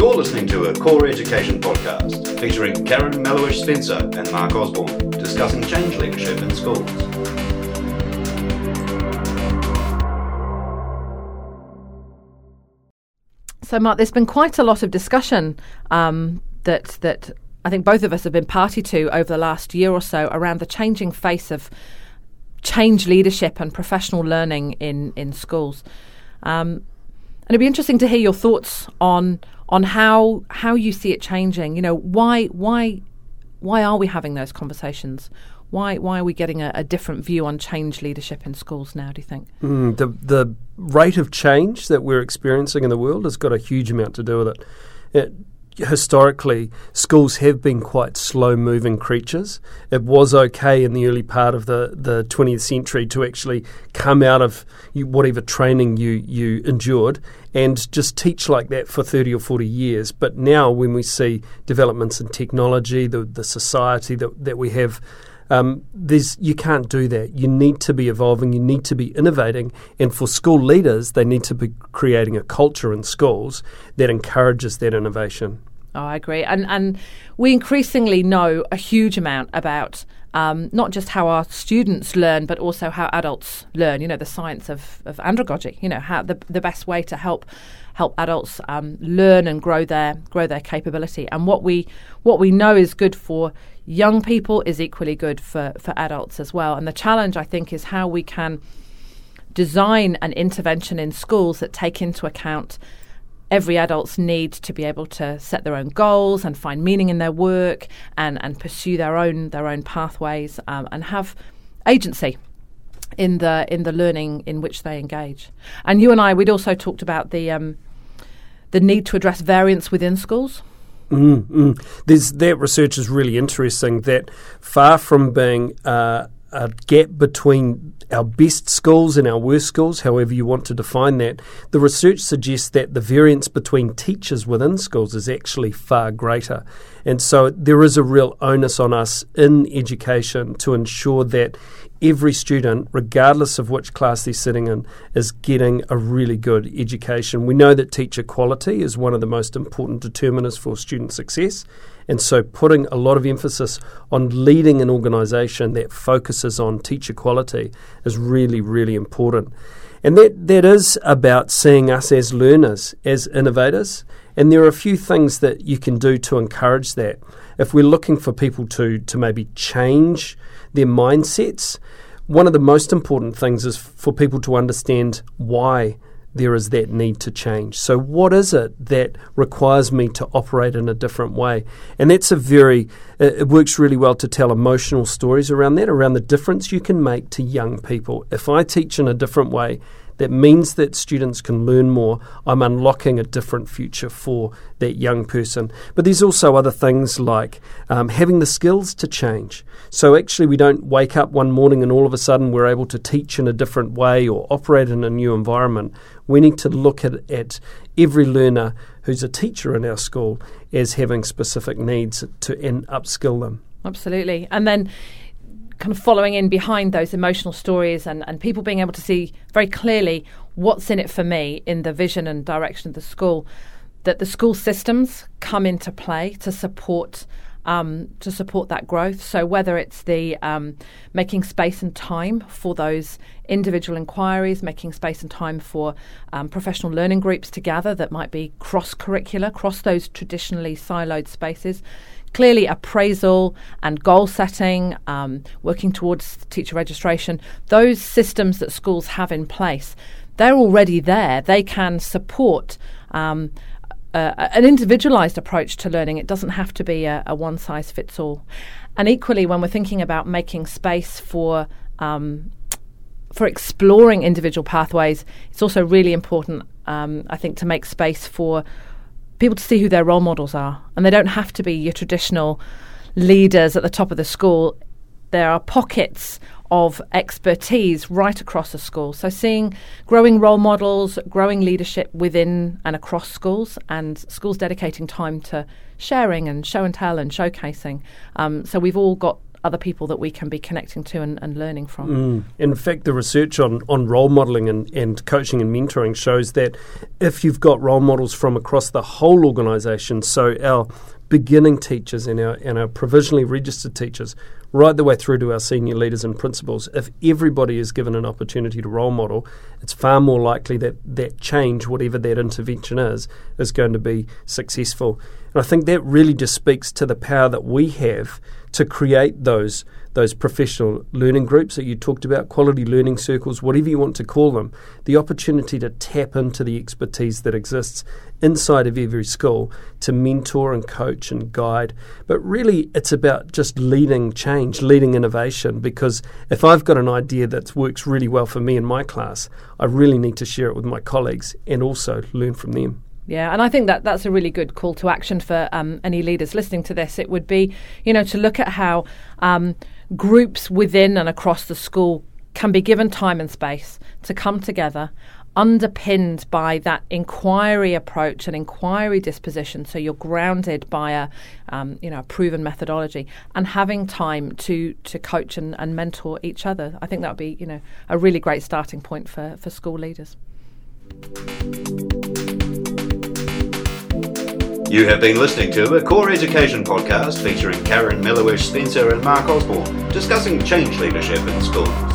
You're listening to a Core Education podcast featuring Karen Melhuish Spencer and Mark Osborne discussing change leadership in schools. So, Mark, there's been quite a lot of discussion um, that that I think both of us have been party to over the last year or so around the changing face of change leadership and professional learning in in schools. Um, and it'd be interesting to hear your thoughts on on how how you see it changing. You know, why why why are we having those conversations? Why why are we getting a, a different view on change leadership in schools now? Do you think mm, the the rate of change that we're experiencing in the world has got a huge amount to do with it. it historically, schools have been quite slow moving creatures. It was okay in the early part of the, the 20th century to actually come out of whatever training you, you endured and just teach like that for 30 or 40 years. But now, when we see developments in technology, the, the society that, that we have, um, there's you can't do that. You need to be evolving. You need to be innovating. And for school leaders, they need to be creating a culture in schools that encourages that innovation. Oh, I agree. And and we increasingly know a huge amount about um, not just how our students learn, but also how adults learn. You know, the science of, of andragogy. You know, how the the best way to help help adults um, learn and grow their grow their capability. And what we what we know is good for young people is equally good for for adults as well. And the challenge, I think, is how we can design an intervention in schools that take into account every adult's need to be able to set their own goals and find meaning in their work and, and pursue their own their own pathways um, and have agency in the in the learning in which they engage. And you and I, we'd also talked about the um, the need to address variance within schools. Mm, mm. That research is really interesting. That far from being uh, a gap between our best schools and our worst schools, however you want to define that, the research suggests that the variance between teachers within schools is actually far greater. And so there is a real onus on us in education to ensure that every student, regardless of which class they're sitting in, is getting a really good education. We know that teacher quality is one of the most important determinants for student success. And so, putting a lot of emphasis on leading an organisation that focuses on teacher quality is really, really important. And that, that is about seeing us as learners, as innovators. And there are a few things that you can do to encourage that. If we're looking for people to, to maybe change their mindsets, one of the most important things is for people to understand why there is that need to change. So, what is it that requires me to operate in a different way? And that's a very, uh, it works really well to tell emotional stories around that, around the difference you can make to young people. If I teach in a different way, that means that students can learn more. I'm unlocking a different future for that young person. But there's also other things like um, having the skills to change. So actually, we don't wake up one morning and all of a sudden we're able to teach in a different way or operate in a new environment. We need to look at, at every learner who's a teacher in our school as having specific needs to and upskill them. Absolutely. And then kind of following in behind those emotional stories and, and people being able to see very clearly what's in it for me in the vision and direction of the school, that the school systems come into play to support um, to support that growth. So whether it's the um, making space and time for those individual inquiries, making space and time for um, professional learning groups to gather that might be cross curricular, cross those traditionally siloed spaces clearly appraisal and goal setting, um, working towards teacher registration, those systems that schools have in place, they're already there. They can support um, uh, an individualized approach to learning. It doesn't have to be a, a, one size fits all. And equally, when we're thinking about making space for um, for exploring individual pathways, it's also really important, um, I think, to make space for people to see who their role models are. And they don't have to be your traditional leaders at the top of the school. There are pockets of expertise right across a school. So, seeing growing role models, growing leadership within and across schools, and schools dedicating time to sharing and show and tell and showcasing. Um, so, we've all got other people that we can be connecting to and, and learning from. Mm. In fact, the research on, on role modelling and, and coaching and mentoring shows that if you've got role models from across the whole organisation, so our beginning teachers and our, and our provisionally registered teachers, right the way through to our senior leaders and principals, if everybody is given an opportunity to role model, it's far more likely that that change, whatever that intervention is, is going to be successful. And I think that really just speaks to the power that we have to create those those professional learning groups that you talked about, quality learning circles, whatever you want to call them, the opportunity to tap into the expertise that exists inside of every school to mentor and coach and guide. But really, it's about just leading change, leading innovation, because if I've got an idea that works really well for me in my class, I really need to share it with my colleagues and also learn from them. Yeah, and I think that that's a really good call to action for um, any leaders listening to this. It would be, you know, to look at how um, groups within and across the school can be given time and space to come together underpinned by that inquiry approach and inquiry disposition. So you're grounded by a, um, you know, a proven methodology and having time to to coach and, and mentor each other. I think that would be, you know, a really great starting point for, for school leaders. You have been listening to a Core Education podcast featuring Karen Melhuish Spencer and Mark Osborne discussing change leadership in schools.